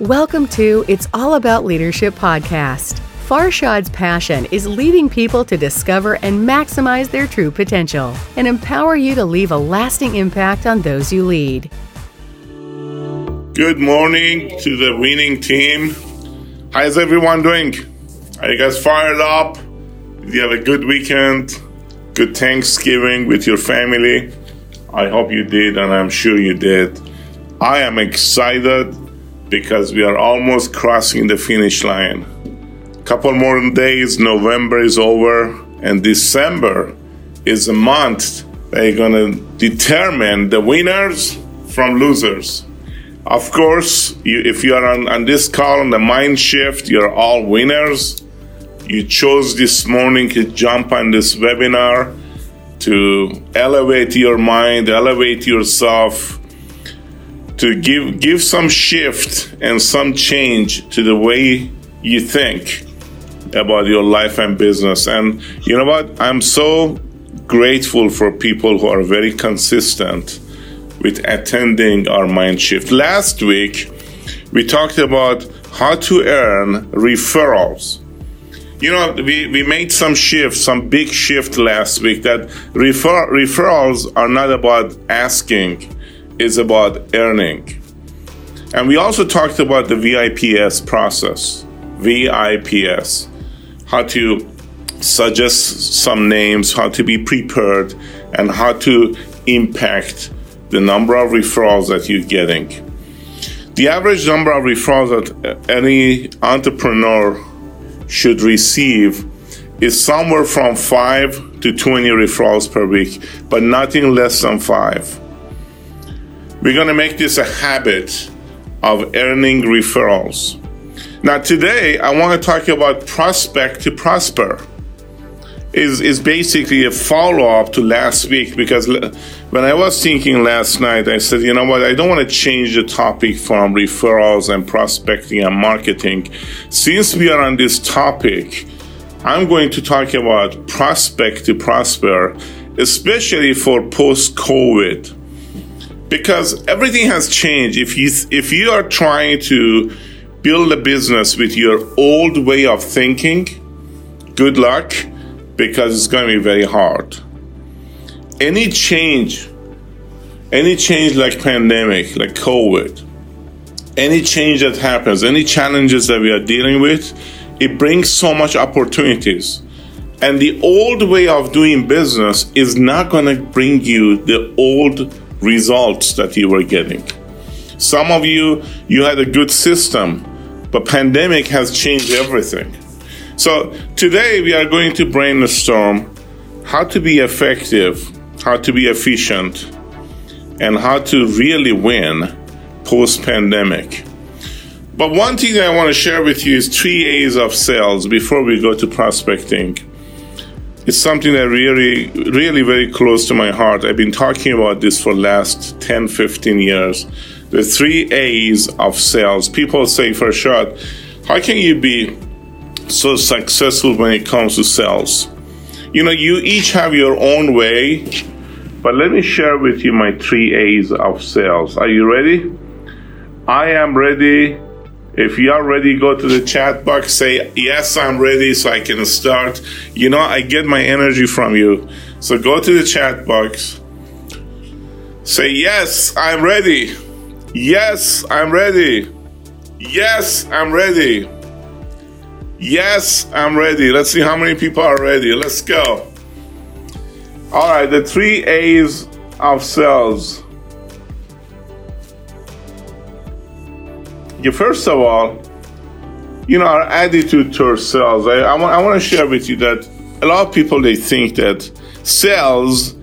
Welcome to It's All About Leadership podcast. Farshad's passion is leading people to discover and maximize their true potential and empower you to leave a lasting impact on those you lead. Good morning to the winning team. How's everyone doing? Are you guys fired up? Did you have a good weekend? Good Thanksgiving with your family? I hope you did, and I'm sure you did. I am excited because we are almost crossing the finish line. Couple more days, November is over, and December is a month that are gonna determine the winners from losers. Of course, you, if you are on, on this call on the mind shift, you're all winners. You chose this morning to jump on this webinar to elevate your mind, elevate yourself, to give give some shift and some change to the way you think about your life and business. And you know what? I'm so grateful for people who are very consistent with attending our mind shift. Last week, we talked about how to earn referrals. You know, we, we made some shifts, some big shift last week that refer, referrals are not about asking, it's about earning. And we also talked about the VIPS process. VIPS. How to suggest some names, how to be prepared, and how to impact the number of referrals that you're getting. The average number of referrals that any entrepreneur should receive is somewhere from 5 to 20 referrals per week, but nothing less than 5. We're going to make this a habit of earning referrals. Now, today I want to talk about prospect to prosper is is basically a follow up to last week because when I was thinking last night, I said, you know what, I don't want to change the topic from referrals and prospecting and marketing. Since we are on this topic, I'm going to talk about prospect to prosper, especially for post COVID. Because everything has changed. If you if you are trying to build a business with your old way of thinking, good luck because it's going to be very hard. Any change, any change like pandemic, like COVID, any change that happens, any challenges that we are dealing with, it brings so much opportunities. And the old way of doing business is not going to bring you the old results that you were getting. Some of you, you had a good system, but pandemic has changed everything. So today we are going to brainstorm how to be effective, how to be efficient, and how to really win post pandemic. But one thing that I want to share with you is three A's of sales before we go to prospecting. It's something that really, really very close to my heart. I've been talking about this for last 10, 15 years. The three A's of sales. People say, Farshad, how can you be so successful when it comes to sales. You know, you each have your own way, but let me share with you my three A's of sales. Are you ready? I am ready. If you are ready, go to the chat box, say, Yes, I'm ready, so I can start. You know, I get my energy from you. So go to the chat box, say, Yes, I'm ready. Yes, I'm ready. Yes, I'm ready. Yes, I'm ready. Let's see how many people are ready. Let's go. All right, the three A's of sales. Yeah, first of all, you know, our attitude towards sales. I, I, want, I want to share with you that a lot of people they think that sales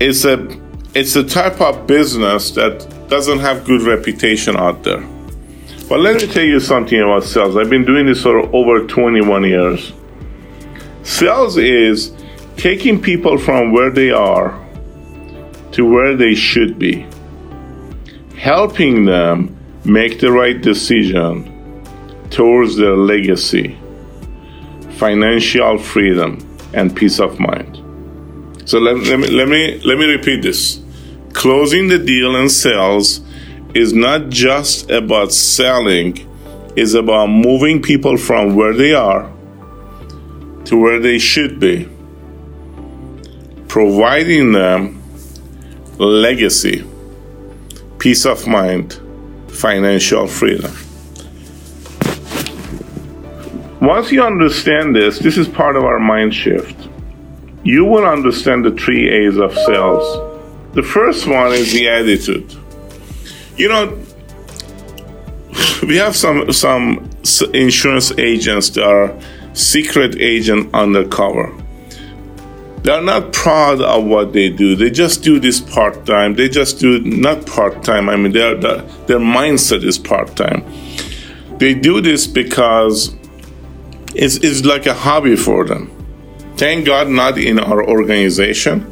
is a it's a type of business that doesn't have good reputation out there. But let me tell you something about sales. I've been doing this for over 21 years. Sales is taking people from where they are to where they should be, helping them make the right decision towards their legacy, financial freedom, and peace of mind. So let, let, me, let, me, let me repeat this. Closing the deal in sales is not just about selling, it's about moving people from where they are to where they should be, providing them legacy, peace of mind, financial freedom. Once you understand this, this is part of our mind shift. You will understand the three A's of sales. The first one is the attitude. You know, we have some some insurance agents that are secret agent undercover. They're not proud of what they do. They just do this part time. They just do not part time. I mean, their their mindset is part time. They do this because it's, it's like a hobby for them. Thank God, not in our organization,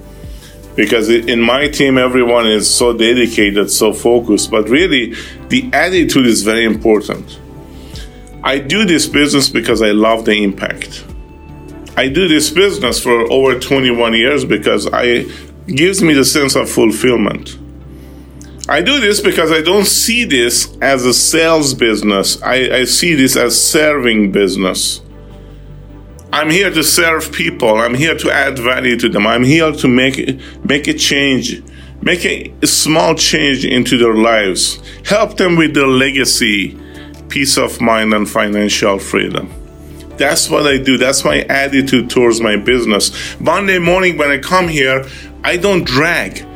because in my team, everyone is so dedicated, so focused. But really, the attitude is very important. I do this business because I love the impact. I do this business for over 21 years because I gives me the sense of fulfillment. I do this because I don't see this as a sales business. I, I see this as serving business. I'm here to serve people. I'm here to add value to them. I'm here to make make a change, make a, a small change into their lives, help them with their legacy, peace of mind, and financial freedom. That's what I do. That's my attitude towards my business. Monday morning when I come here, I don't drag.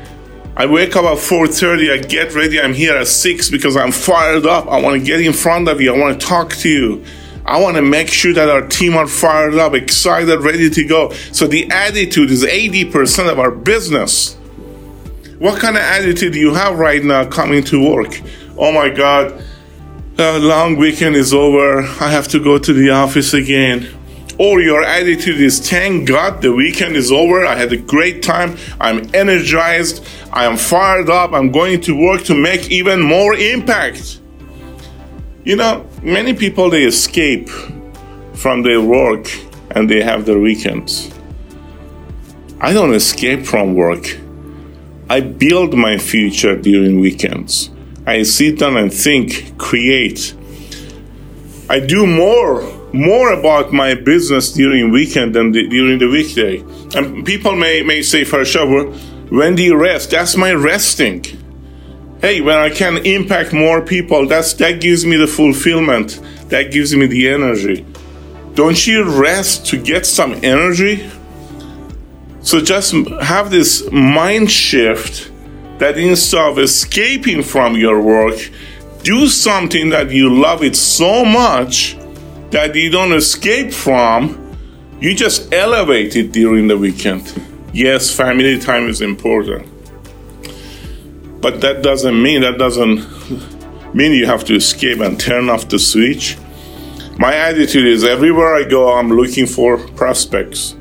I wake up at 4:30, I get ready, I'm here at 6 because I'm fired up. I want to get in front of you. I want to talk to you. I want to make sure that our team are fired up, excited, ready to go. So the attitude is 80% of our business. What kind of attitude do you have right now coming to work? Oh my God, the long weekend is over. I have to go to the office again. Or your attitude is, thank God the weekend is over. I had a great time. I'm energized. I am fired up. I'm going to work to make even more impact. You know, many people they escape from their work and they have their weekends. I don't escape from work. I build my future during weekends. I sit down and think, create. I do more more about my business during weekend than the, during the weekday. And people may, may say, Farshad, when do you rest? That's my resting hey, when I can impact more people, that's that gives me the fulfillment. That gives me the energy. Don't you rest to get some energy? So just have this mind shift that instead of escaping from your work, do something that you love it so much that you don't escape from. You just elevate it during the weekend. Yes, family time is important but that doesn't mean that doesn't mean you have to escape and turn off the switch. My attitude is everywhere I go, I'm looking for prospects.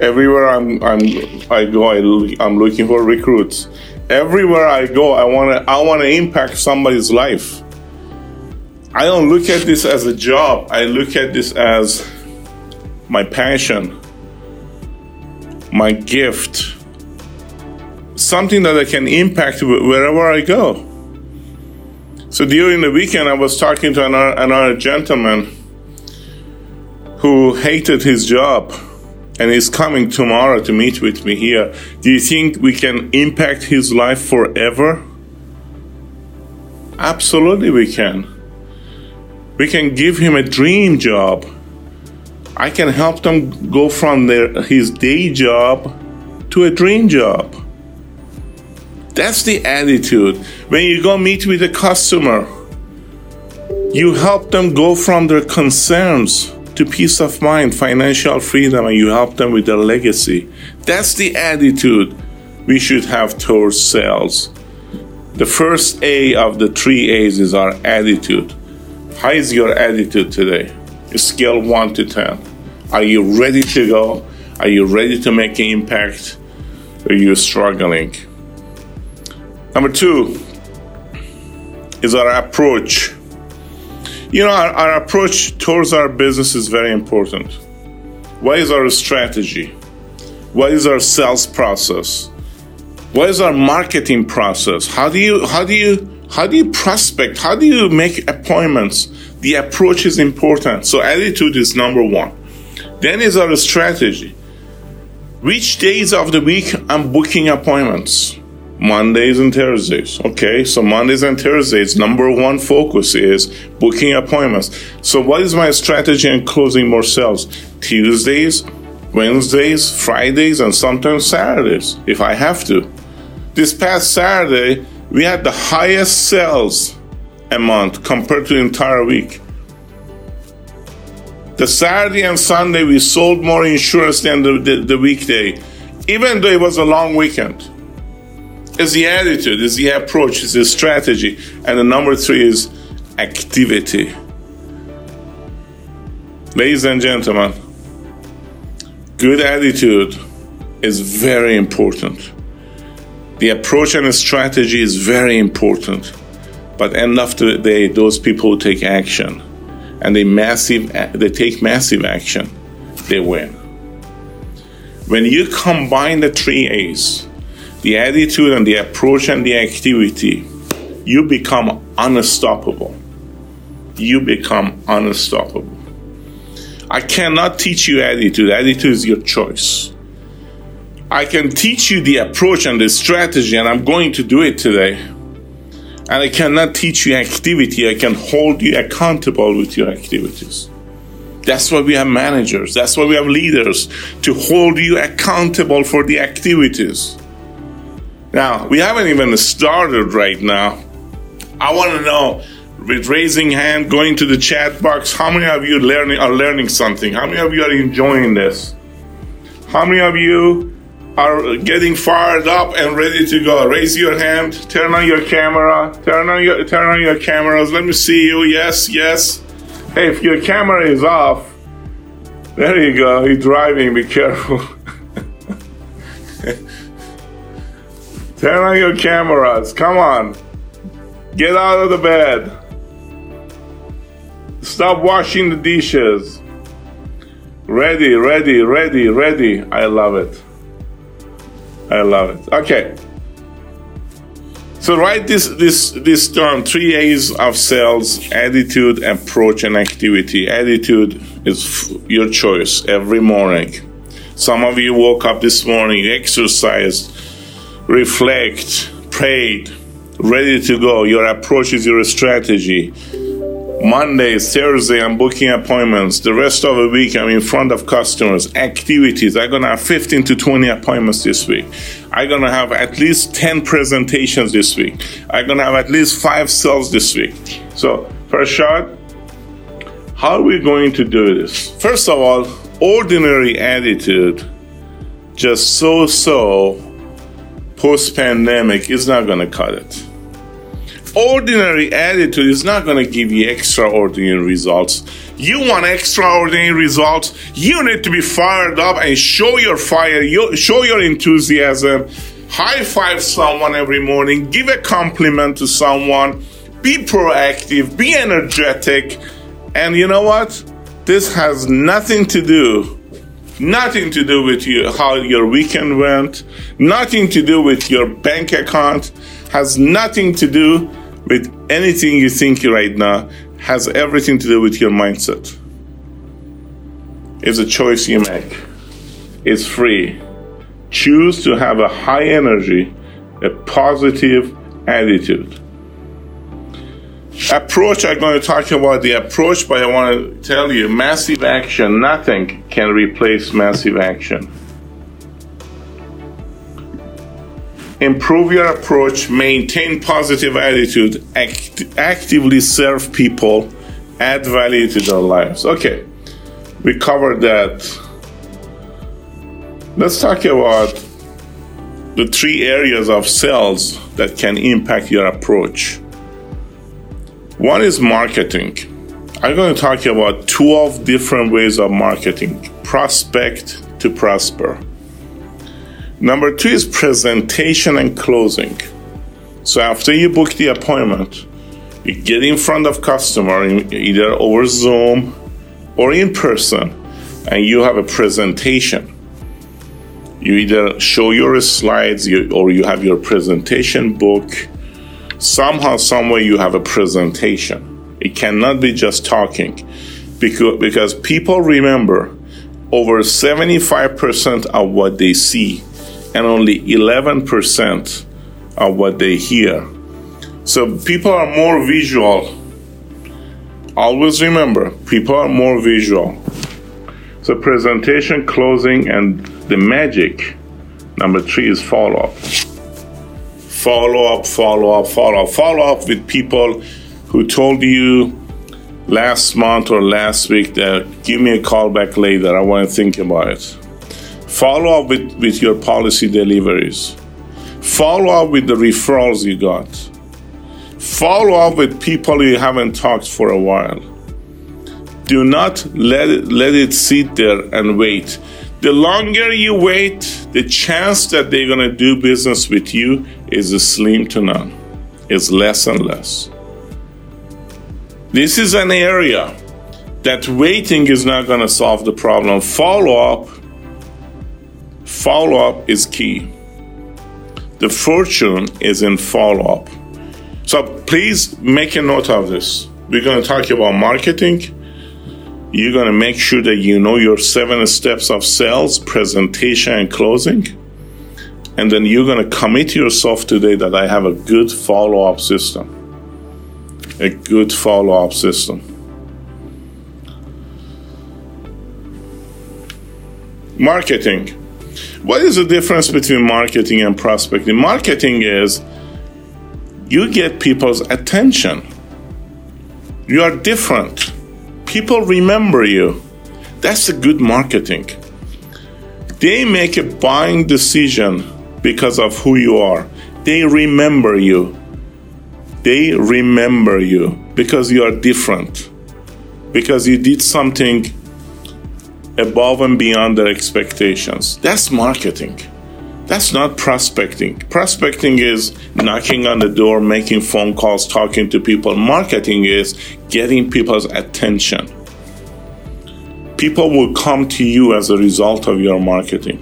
Everywhere I'm, I'm I go, I I'm looking for recruits. Everywhere I go, I want to I want to impact somebody's life. I don't look at this as a job. I look at this as my passion, my gift something that I can impact wherever I go. So during the weekend, I was talking to another, another gentleman who hated his job and is coming tomorrow to meet with me here. Do you think we can impact his life forever? Absolutely, we can. We can give him a dream job. I can help them go from their, his day job to a dream job. That's the attitude. When you go meet with a customer, you help them go from their concerns to peace of mind, financial freedom, and you help them with their legacy. That's the attitude we should have towards sales. The first A of the three A's is our attitude. How is your attitude today? Scale 1 to 10. Are you ready to go? Are you ready to make an impact? Are you struggling? Number two is our approach. You know, our, our approach towards our business is very important. What is our strategy? What is our sales process? What is our marketing process? How do you how do you How do you prospect? How do you make appointments? The approach is important. So attitude is number one. Then is our strategy. Which days of the week I'm booking appointments? Mondays and Thursdays. Okay, so Mondays and Thursdays, number one focus is booking appointments. So, what is my strategy in closing more sales? Tuesdays, Wednesdays, Fridays, and sometimes Saturdays if I have to. This past Saturday, we had the highest sales amount compared to the entire week. The Saturday and Sunday, we sold more insurance than the, the, the weekday, even though it was a long weekend. It's the attitude, is the approach, is the strategy. And the number three is activity. Ladies and gentlemen, good attitude is very important. The approach and the strategy is very important. But end of the day, those people who take action and they massive they take massive action, they win. When you combine the three A's, the attitude and the approach and the activity, you become unstoppable. You become unstoppable. I cannot teach you attitude. Attitude is your choice. I can teach you the approach and the strategy, and I'm going to do it today. And I cannot teach you activity. I can hold you accountable with your activities. That's why we have managers. That's why we have leaders to hold you accountable for the activities. Now, we haven't even started right now. I want to know with raising hand, going to the chat box, how many of you learning are learning something? How many of you are enjoying this? How many of you are getting fired up and ready to go? Raise your hand, turn on your camera, turn on your turn on your cameras. Let me see you. Yes, yes. Hey, if your camera is off, there you go. You're driving, be careful. Turn on your cameras. Come on. Get out of the bed. Stop washing the dishes. Ready, ready, ready, ready. I love it. I love it. Okay. So write this this this term three A's of sales: attitude, approach, and activity. Attitude is your choice every morning. Some of you woke up this morning, exercised, reflect, prayed, ready to go. Your approach is your strategy. Monday, Thursday, I'm booking appointments. The rest of the week, I'm in front of customers, activities. I'm going to have 15 to 20 appointments this week. I'm going to have at least 10 presentations this week. I'm going to have at least five sales this week. So, Farshad, how are we going to do this? First of all, ordinary attitude, just so so post pandemic is not going to cut it. Ordinary attitude is not going to give you extraordinary results. You want extraordinary results, you need to be fired up and show your fire, show your enthusiasm. High five someone every morning, give a compliment to someone, be proactive, be energetic. And you know what? This has nothing to do nothing to do with you, how your weekend went, nothing to do with your bank account, has nothing to do with anything you think right now, has everything to do with your mindset. It's a choice you make. It's free. Choose to have a high energy, a positive attitude approach i'm going to talk about the approach but i want to tell you massive action nothing can replace massive action. Improve your approach maintain positive attitude act- actively serve people add value to their lives. Okay we covered that. Let's talk about the three areas of sales that can impact your approach one is marketing. I'm going to talk about 12 different ways of marketing prospect to prosper. Number two is presentation and closing. So after you book the appointment, you get in front of customer either over Zoom or in person, and you have a presentation. You either show your slides or you have your presentation book somehow, somewhere you have a presentation. It cannot be just talking because, because people remember over 75% of what they see and only 11% of what they hear. So people are more visual. Always remember, people are more visual. So presentation, closing, and the magic. Number three is follow up. Follow up, follow up, follow up. Follow up with people who told you last month or last week that give me a call back later. I want to think about it. Follow up with, with your policy deliveries. Follow up with the referrals you got. Follow up with people you haven't talked for a while. Do not let it, let it sit there and wait. The longer you wait, the chance that they're going to do business with you is slim to none. It's less and less. This is an area that waiting is not going to solve the problem. Follow up, follow up is key. The fortune is in follow up. So please make a note of this. We're going to talk about marketing you're going to make sure that you know your seven steps of sales, presentation, and closing. And then you're going to commit yourself today that I have a good follow up system. A good follow up system. Marketing. What is the difference between marketing and prospecting? Marketing is you get people's attention. You are different people remember you. That's a good marketing. They make a buying decision because of who you are. They remember you. They remember you because you are different. Because you did something above and beyond their expectations. That's marketing. That's not prospecting. Prospecting is knocking on the door, making phone calls, talking to people. Marketing is getting people's attention. People will come to you as a result of your marketing.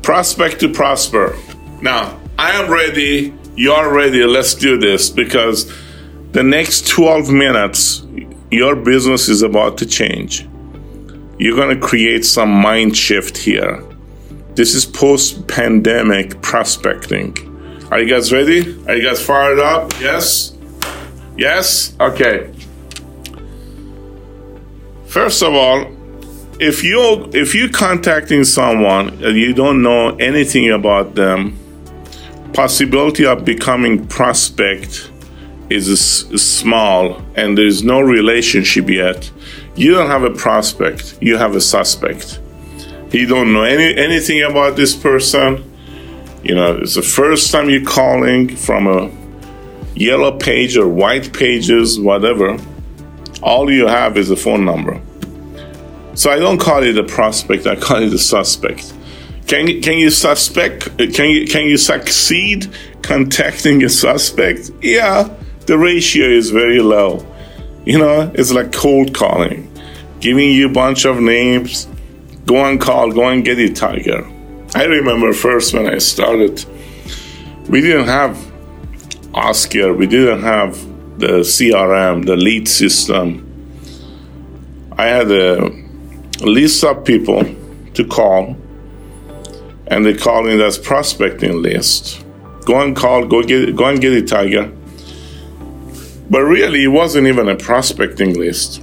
Prospect to prosper. Now, I am ready. You're ready. Let's do this because the next 12 minutes, your business is about to change you're going to create some mind shift here. This is post pandemic prospecting. Are you guys ready? Are you guys fired up? Yes? Yes? Okay. First of all, if you if you're contacting someone and you don't know anything about them, possibility of becoming prospect is, small and there's no relationship yet you don't have a prospect, you have a suspect. You don't know any, anything about this person. You know, it's the first time you're calling from a yellow page or white pages, whatever. All you have is a phone number. So I don't call it a prospect, I call it a suspect. Can, can you suspect, can you, can you succeed contacting a suspect? Yeah, the ratio is very low. You know, it's like cold calling, giving you a bunch of names. Go and call, go and get it, Tiger. I remember first when I started, we didn't have Oscar, we didn't have the CRM, the lead system. I had a list of people to call, and they called me as prospecting list. Go and call, go get, go and get it, Tiger. But really, it wasn't even a prospecting list.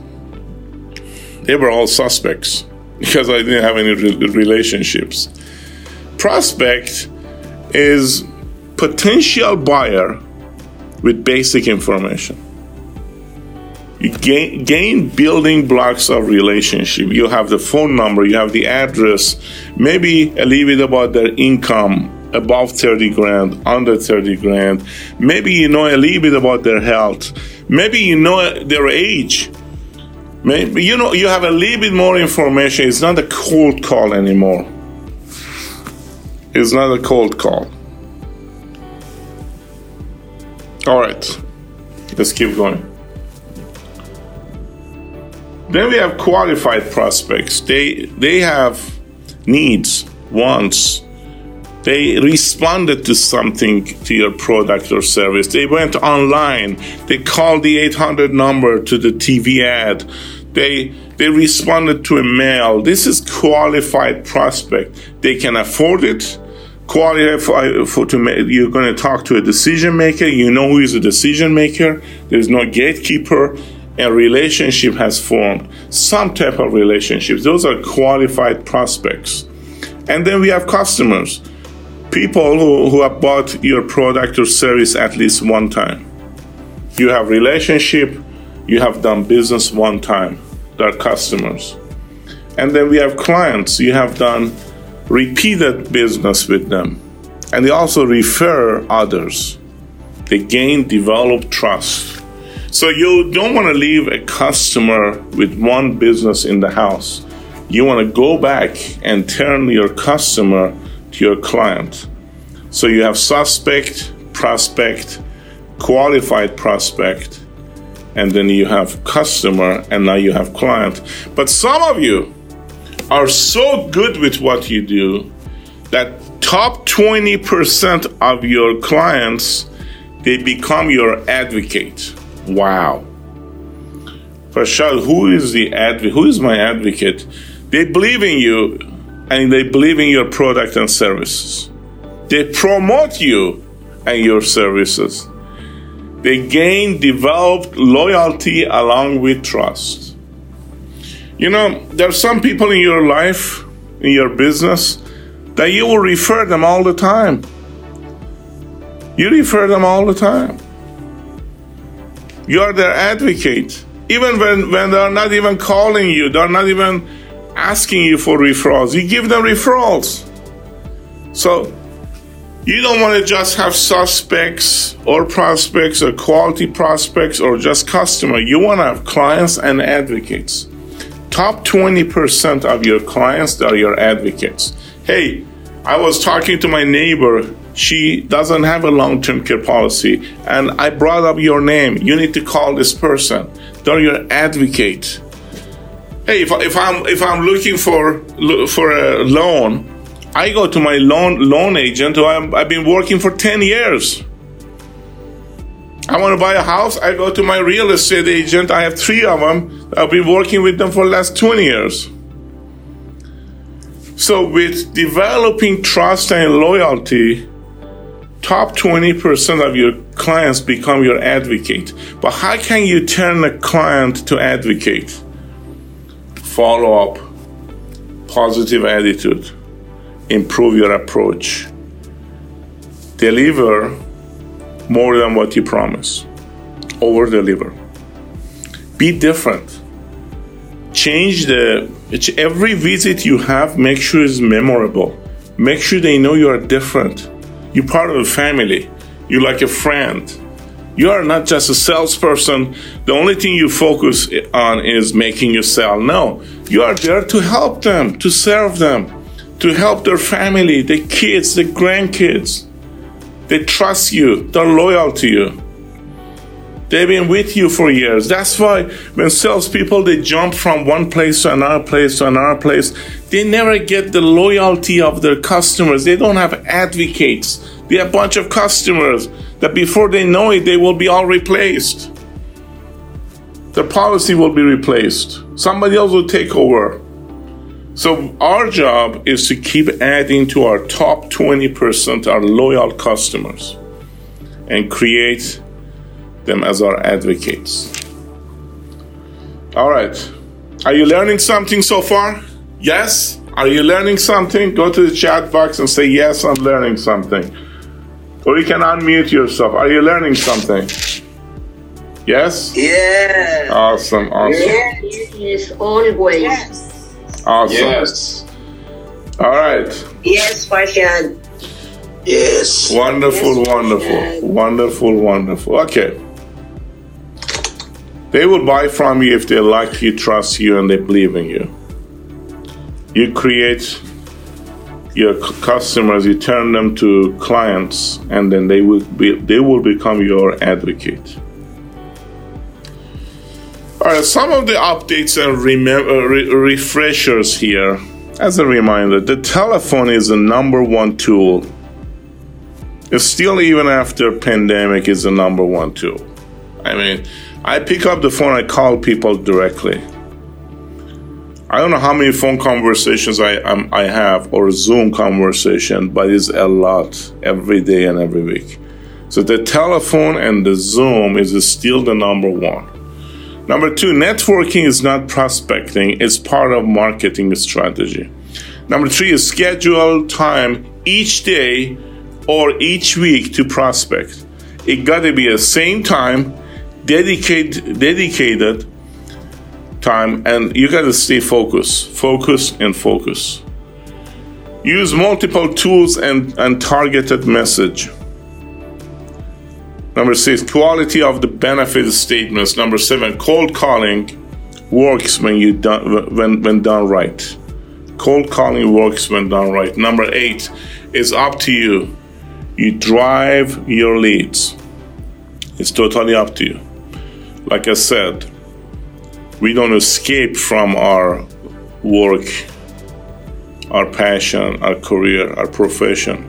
They were all suspects because I didn't have any re- relationships. Prospect is potential buyer with basic information. You gain, gain building blocks of relationship. You have the phone number, you have the address, maybe a little bit about their income, above 30 grand, under 30 grand. Maybe you know a little bit about their health. Maybe you know their age. Maybe you know you have a little bit more information. It's not a cold call anymore. It's not a cold call. All right, let's keep going. Then we have qualified prospects. They they have needs, wants, They responded to something to your product or service. They went online. They called the 800 number to the TV ad. They they responded to a mail. This is qualified prospect. They can afford it. Qualify for to you're going to talk to a decision maker. You know who is a decision maker. There's no gatekeeper. A relationship has formed. Some type of relationships. Those are qualified prospects. And then we have customers people who, who have bought your product or service at least one time. You have relationship, you have done business one time. They're customers. And then we have clients, you have done repeated business with them. And they also refer others. They gain, develop trust. So you don't want to leave a customer with one business in the house. You want to go back and turn your customer to your client. So you have suspect, prospect, qualified prospect, and then you have customer, and now you have client. But some of you are so good with what you do that top 20% of your clients they become your advocate. Wow. Farshad, who is the advocate? Who is my advocate? They believe in you and they believe in your product and services. They promote you and your services. They gain developed loyalty along with trust. You know, there are some people in your life, in your business, that you will refer them all the time. You refer them all the time. You are their advocate. Even when, when they're not even calling you, they're not even asking you for referrals. You give them referrals. So you don't want to just have suspects or prospects or quality prospects or just customer. You want to have clients and advocates. Top 20% of your clients are your advocates. Hey, I was talking to my neighbor. She doesn't have a long term care policy, and I brought up your name. You need to call this person. They're your advocate hey, if, if I'm if I'm looking for for a loan, I go to my loan loan agent who i have been working for ten years. I want to buy a house. I go to my real estate agent. I have three of them. I've been working with them for the last 20 years. So, with developing trust and loyalty, top 20% of your clients become your advocate. But how can you turn a client to advocate? Follow up, positive attitude, improve your approach, deliver more than what you promise, over deliver. Be different. Change the every visit you have, make sure it's memorable. Make sure they know you are different. You're part of a family. You're like a friend you are not just a salesperson. The only thing you focus on is making you sell. No, you are there to help them, to serve them, to help their family, the kids, the grandkids. They trust you, they're loyal to you. They've been with you for years. That's why when salespeople they jump from one place to another place to another place, they never get the loyalty of their customers. They don't have advocates. Have a bunch of customers that before they know it, they will be all replaced. The policy will be replaced. Somebody else will take over. So, our job is to keep adding to our top 20%, our loyal customers, and create them as our advocates. All right. Are you learning something so far? Yes? Are you learning something? Go to the chat box and say, Yes, I'm learning something. Or you can unmute yourself. Are you learning something? Yes? Yeah. Awesome, awesome. Yes, always. Yes. Awesome. Yes. All right. Yes, Farshad. Yes. Wonderful, Yes, wonderful, wonderful, wonderful. Okay. They will buy from you if they like you, trust you, and they believe in you. You create your customers, you turn them to clients, and then they will be they will become your advocate. All right, some of the updates and uh, re- refreshers here. as a reminder, the telephone is the number one tool. It's still even after pandemic is the number one tool. I mean, I pick up the phone, I call people directly. I don't know how many phone conversations I um, I have or Zoom conversation, but it's a lot every day and every week. So the telephone and the Zoom is still the number one. Number two, networking is not prospecting; it's part of marketing strategy. Number three is schedule time each day or each week to prospect. It got to be the same time, dedicated, dedicated time and you got to stay focused. Focus and focus. Use multiple tools and, and targeted message. Number six quality of the benefit statements. Number seven cold calling works when you done when, when done right. Cold calling works when done right. Number eight is up to you. You drive your leads. It's totally up to you. Like i said we don't escape from our work, our passion, our career, our profession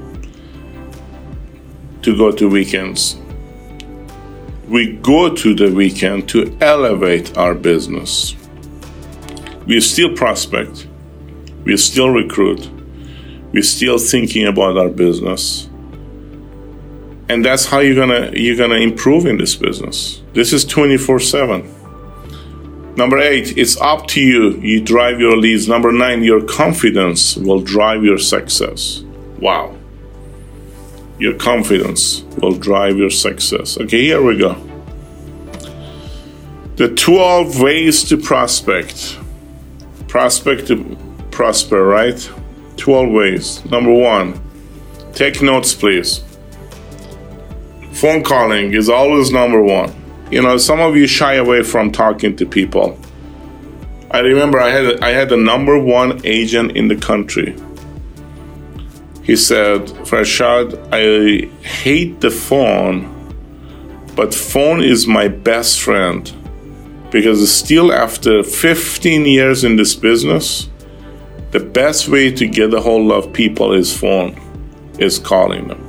to go to weekends. We go to the weekend to elevate our business. We still prospect, we still recruit, we're still thinking about our business. And that's how you're gonna you're gonna improve in this business. This is 24-7. Number eight, it's up to you. You drive your leads. Number nine, your confidence will drive your success. Wow. Your confidence will drive your success. Okay, here we go. The 12 ways to prospect. Prospect to prosper, right? 12 ways. Number one, take notes, please. Phone calling is always number one you know, some of you shy away from talking to people. I remember I had I had the number one agent in the country. He said, Farshad, I hate the phone, but phone is my best friend because still after 15 years in this business, the best way to get a hold of people is phone, is calling them.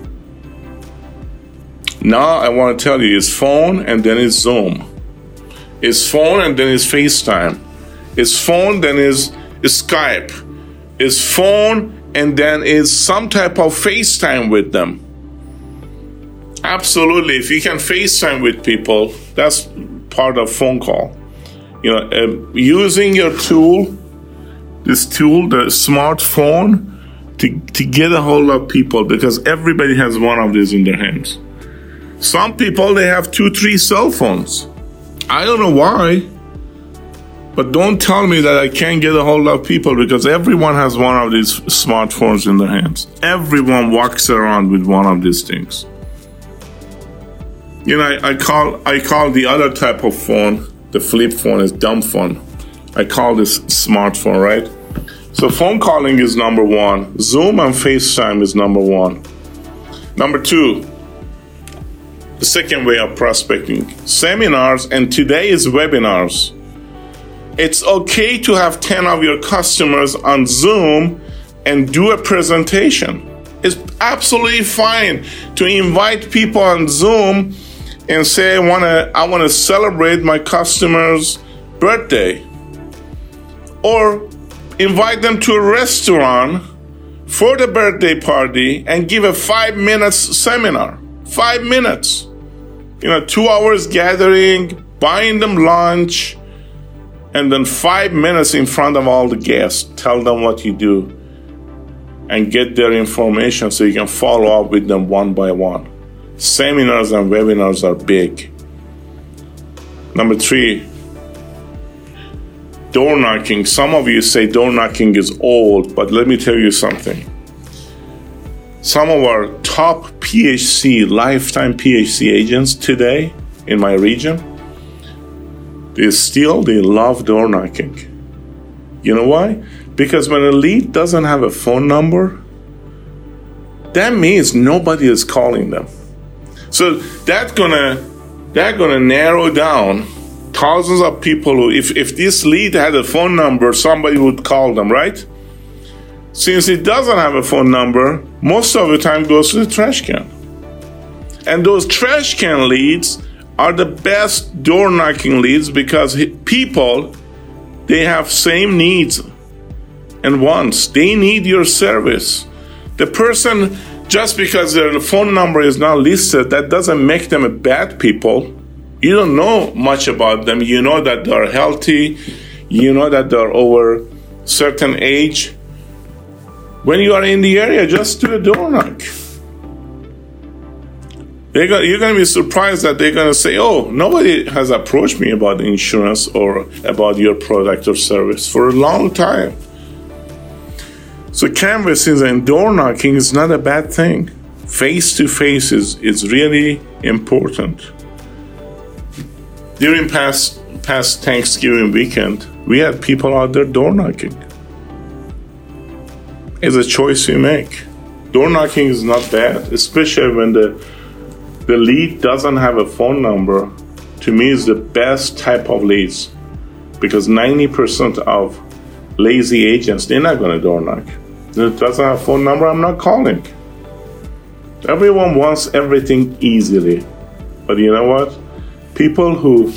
Now I want to tell you it's phone and then it's Zoom. It's phone and then it's FaceTime. It's phone, then it's, it's Skype. It's phone and then it's some type of FaceTime with them. Absolutely. If you can FaceTime with people, that's part of phone call. You know, uh, using your tool, this tool, the smartphone, to, to get a hold of people because everybody has one of these in their hands. Some people they have two, three cell phones. I don't know why. But don't tell me that I can't get a hold of people because everyone has one of these smartphones in their hands. Everyone walks around with one of these things. You know, I, I call I call the other type of phone, the flip phone is dumb phone. I call this smartphone, right? So phone calling is number one. Zoom and FaceTime is number one. Number two, the second way of prospecting seminars and today's webinars. It's okay to have 10 of your customers on Zoom and do a presentation. It's absolutely fine to invite people on Zoom and say I want to I want to celebrate my customer's birthday or invite them to a restaurant for the birthday party and give a 5 minutes seminar. 5 minutes you know, two hours gathering, buying them lunch, and then five minutes in front of all the guests, tell them what you do, and get their information so you can follow up with them one by one. Seminars and webinars are big. Number three, door knocking. Some of you say door knocking is old, but let me tell you something some of our top PHC, lifetime PHC agents today in my region, they still they love door knocking. You know why? Because when a lead doesn't have a phone number, that means nobody is calling them. So that's gonna that's gonna narrow down thousands of people who if, if this lead had a phone number, somebody would call them, right? Since it doesn't have a phone number, most of the time goes to the trash can. And those trash can leads are the best door knocking leads because people they have same needs and wants. They need your service. The person just because their phone number is not listed, that doesn't make them a bad people. You don't know much about them. You know that they're healthy. You know that they're over certain age. When you are in the area, just do a door knock. They're going, you're going to be surprised that they're going to say, "Oh, nobody has approached me about insurance or about your product or service for a long time." So canvassing and door knocking is not a bad thing. Face to face is, is really important. During past past Thanksgiving weekend, we had people out there door knocking. It's a choice you make. Door knocking is not bad, especially when the the lead doesn't have a phone number. To me, is the best type of leads because 90% of lazy agents they're not going to door knock that doesn't have a phone number, I'm not calling. Everyone wants everything easily. But you know what? People who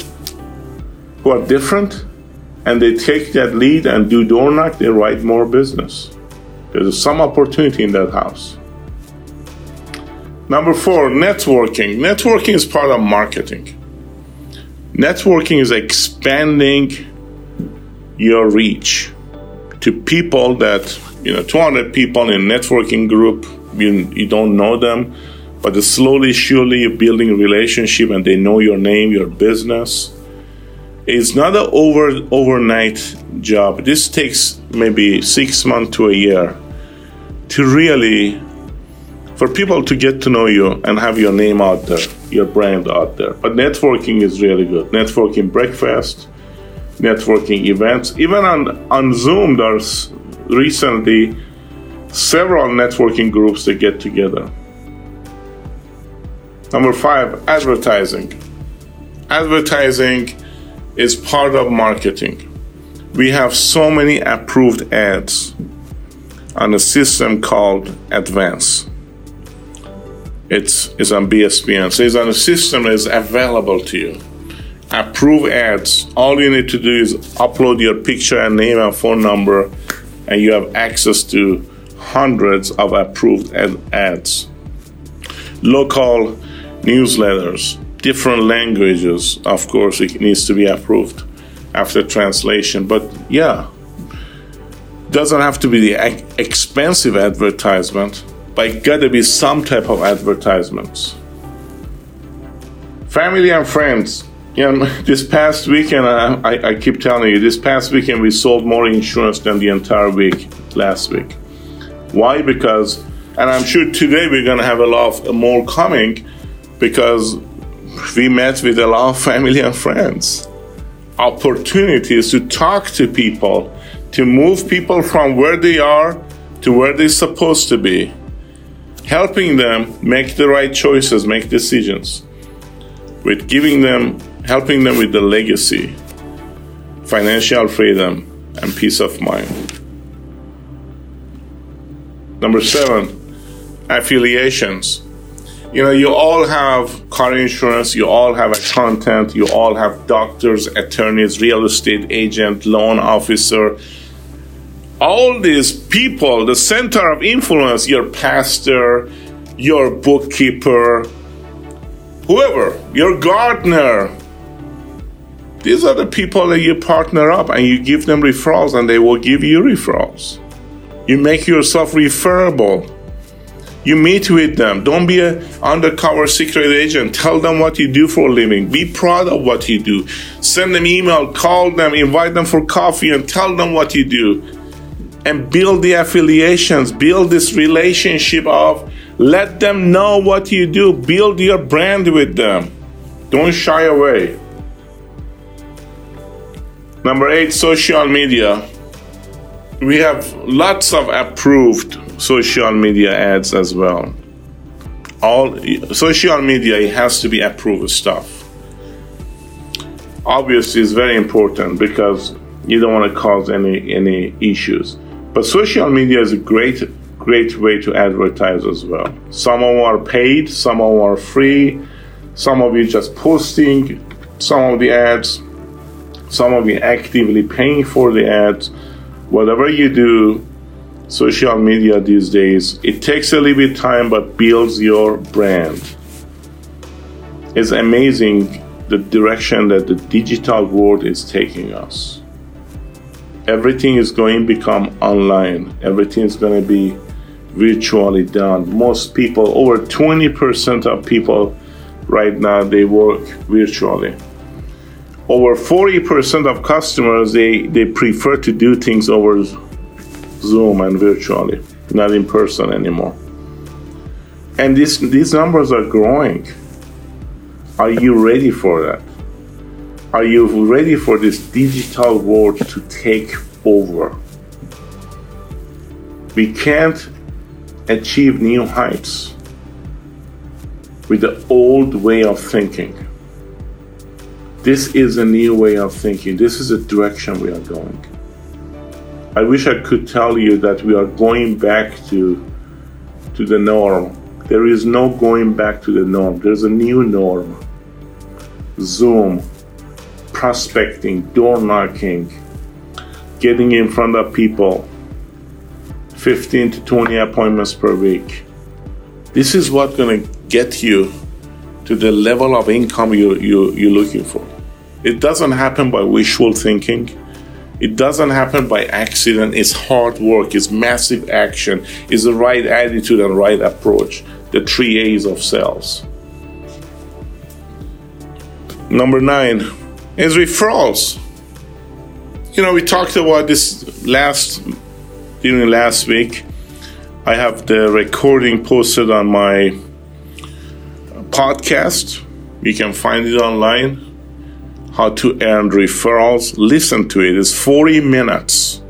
who are different and they take that lead and do door knock, they write more business. There's some opportunity in that house. Number four, networking. Networking is part of marketing. Networking is expanding your reach to people that you know 200 people in a networking group you, you don't know them but slowly surely you're building a relationship and they know your name your business it's not an over overnight job this takes maybe six months to a year to really for people to get to know you and have your name out there your brand out there but networking is really good networking breakfast networking events even on on zoom there's recently several networking groups that get together. Number five, advertising. Advertising is part of marketing. We have so many approved ads on a system called Advance. It's, it's on BSPN. So it's on a system that is available to you. Approve ads. All you need to do is upload your picture and name and phone number and you have access to hundreds of approved ad- ads. Local newsletters, different languages, of course, it needs to be approved after translation. But yeah, doesn't have to be the expensive advertisement, but it got to be some type of advertisements. Family and friends you know, this past weekend, I, I, I, keep telling you, this past weekend we sold more insurance than the entire week last week. Why? Because, and I'm sure today we're to have a lot of, more coming because we met with a lot of family and friends. Opportunities to talk to people, to move people from where they are to where they're supposed to be, helping them make the right choices, make decisions, with giving them helping them with the legacy, financial freedom, and peace of mind. Number seven, affiliations. You know, you all have car insurance, you all have accountant, you all have doctors, attorneys, real estate agent, loan officer. All these people, the center of influence, your pastor, your bookkeeper, whoever, your gardener, these are the people that you partner up and you give them referrals and they will give you referrals. You make yourself referable. You meet with them. Don't be an undercover secret agent. Tell them what you do for a living. Be proud of what you do. Send them email, call them, invite them for coffee, and tell them what you do. And build the affiliations, build this relationship of let them know what you do. Build your brand with them. Don't shy away. Number eight, social media. We have lots of approved social media ads as well. All social media it has to be approved stuff. Obviously, it's very important because you don't want to cause any any issues. But social media is a great, great way to advertise as well. Some of them are paid, some of them are free, some of you just posting some of the ads, some of you actively paying for the ads. Whatever you do, social media these days, it takes a little bit time but builds your brand. It's amazing the direction that the digital world is taking us. Everything is going to become online. Everything is going to be virtually done. Most people, over 20% of people right now, they work virtually. Over 40% of customers, they, they prefer to do things over Zoom and virtually, not in person anymore. And this, these numbers are growing. Are you ready for that? Are you ready for this digital world to take over? We can't achieve new heights with the old way of thinking. This is a new way of thinking. This is the direction we are going. I wish I could tell you that we are going back to to the norm. There is no going back to the norm. There's a new norm. Zoom, prospecting, door knocking, getting in front of people, 15 to 20 appointments per week. This is what's going to get you to the level of income you, you, you're looking for. It doesn't happen by wishful thinking. It doesn't happen by accident. It's hard work, it's massive action, it's the right attitude and right approach. The three A's of sales. Number nine is referrals. You know, we talked about this last during last week. I have the recording posted on my podcast. You can find it online. How to earn referrals. Listen to it. It's 40 minutes.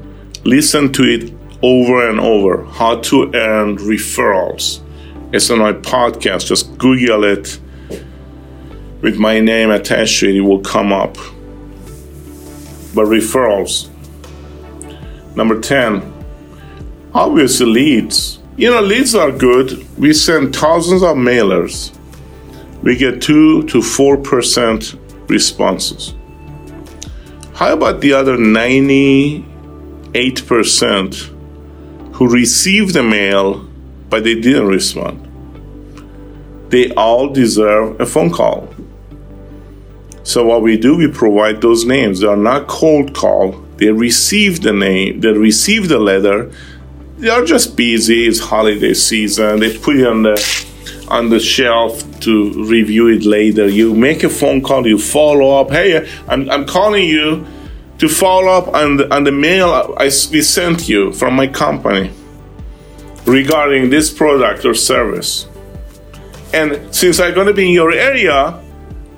Listen to it over and over. How to earn referrals. It's on my podcast. Just Google it with my name attached to it, it will come up. But referrals. Number 10, obviously leads. You know, leads are good. We send thousands of mailers. We get 2 to 4% responses. How about the other 98% who received the mail but they didn't respond? They all deserve a phone call. So what we do, we provide those names. They are not cold call. They receive the name. They receive the letter. They are just busy. It's holiday season. They put it on the on the shelf to review it later. You make a phone call. You follow up. Hey, I'm, I'm calling you to follow up on the, on the mail I, we sent you from my company regarding this product or service. And since I'm going to be in your area,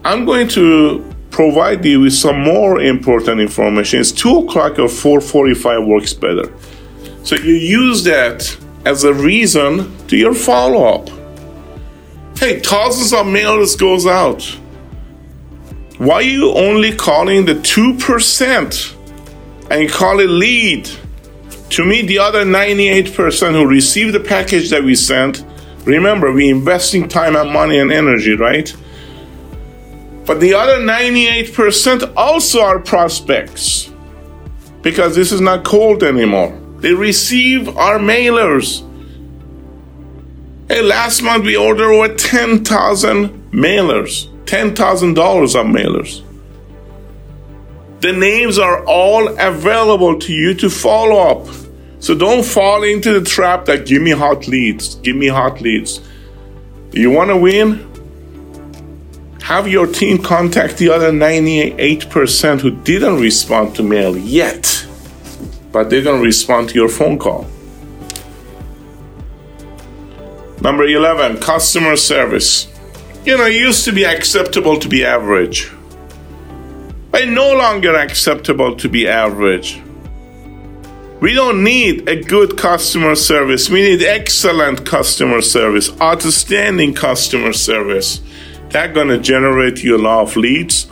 I'm going to provide you with some more important information. It's two o'clock or 4:45 works better. So you use that as a reason to your follow-up. Hey, thousands of mailers goes out. Why are you only calling the 2% and call it lead? To me, the other 98% who received the package that we sent, remember, we investing time and money and energy, right? But the other 98% also are prospects because this is not cold anymore. They receive our mailers. Hey, last month we ordered over 10,000 mailers, $10,000 of mailers. The names are all available to you to follow up. So don't fall into the trap that give me hot leads, give me hot leads. You want to win? have your team contact the other 98% who didn't respond to mail yet, but they're going to respond to your phone call. Number 11, customer service. You know, it used to be acceptable to be average, but no longer acceptable to be average. We don't need a good customer service. We need excellent customer service, outstanding customer service. That's going to generate you a lot of leads.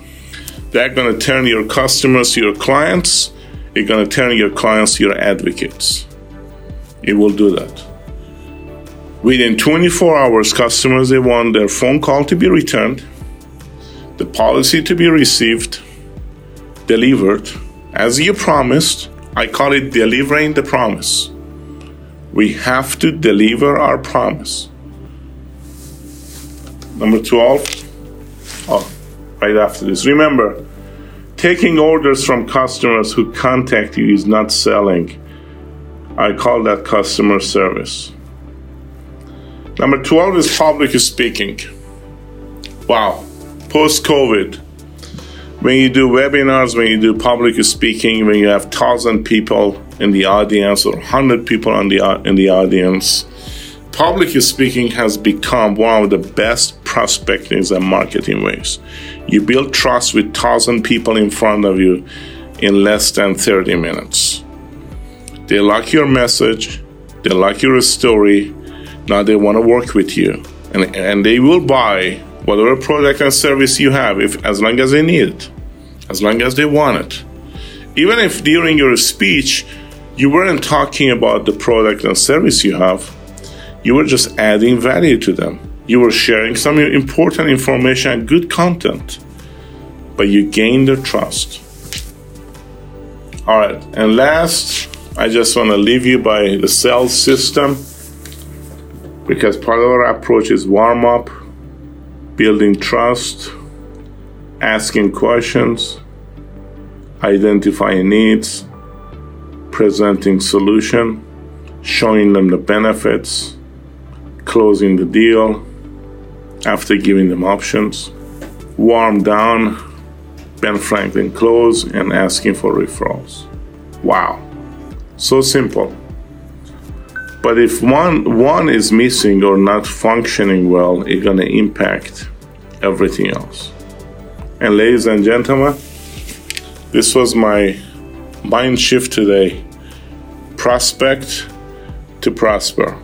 That's going to turn your customers to your clients. You're going to turn your clients your advocates. it will do that. Within 24 hours, customers they want their phone call to be returned, the policy to be received, delivered as you promised. I call it delivering the promise. We have to deliver our promise. Number 12. Oh, right after this. Remember, taking orders from customers who contact you is not selling. I call that customer service. Number 12 is public speaking. Wow, post COVID, when you do webinars, when you do public speaking, when you have 1,000 people in the audience or 100 people in the, in the audience, public speaking has become one of the best prospecting and marketing ways. You build trust with 1,000 people in front of you in less than 30 minutes. They like your message, they like your story, now they want to work with you. And, and they will buy whatever product and service you have if as long as they need it, as long as they want it. Even if during your speech you weren't talking about the product and service you have, you were just adding value to them. You were sharing some important information and good content, but you gained their trust. All right, and last, I just want to leave you by the sales system because part of our approach is warm up, building trust, asking questions, identifying needs, presenting solution, showing them the benefits, closing the deal after giving them options, warm down, Ben Franklin close, and asking for referrals. Wow, so simple. But if one one is missing or not functioning well, it's gonna impact everything else. And ladies and gentlemen, this was my mind shift today. Prospect to prosper.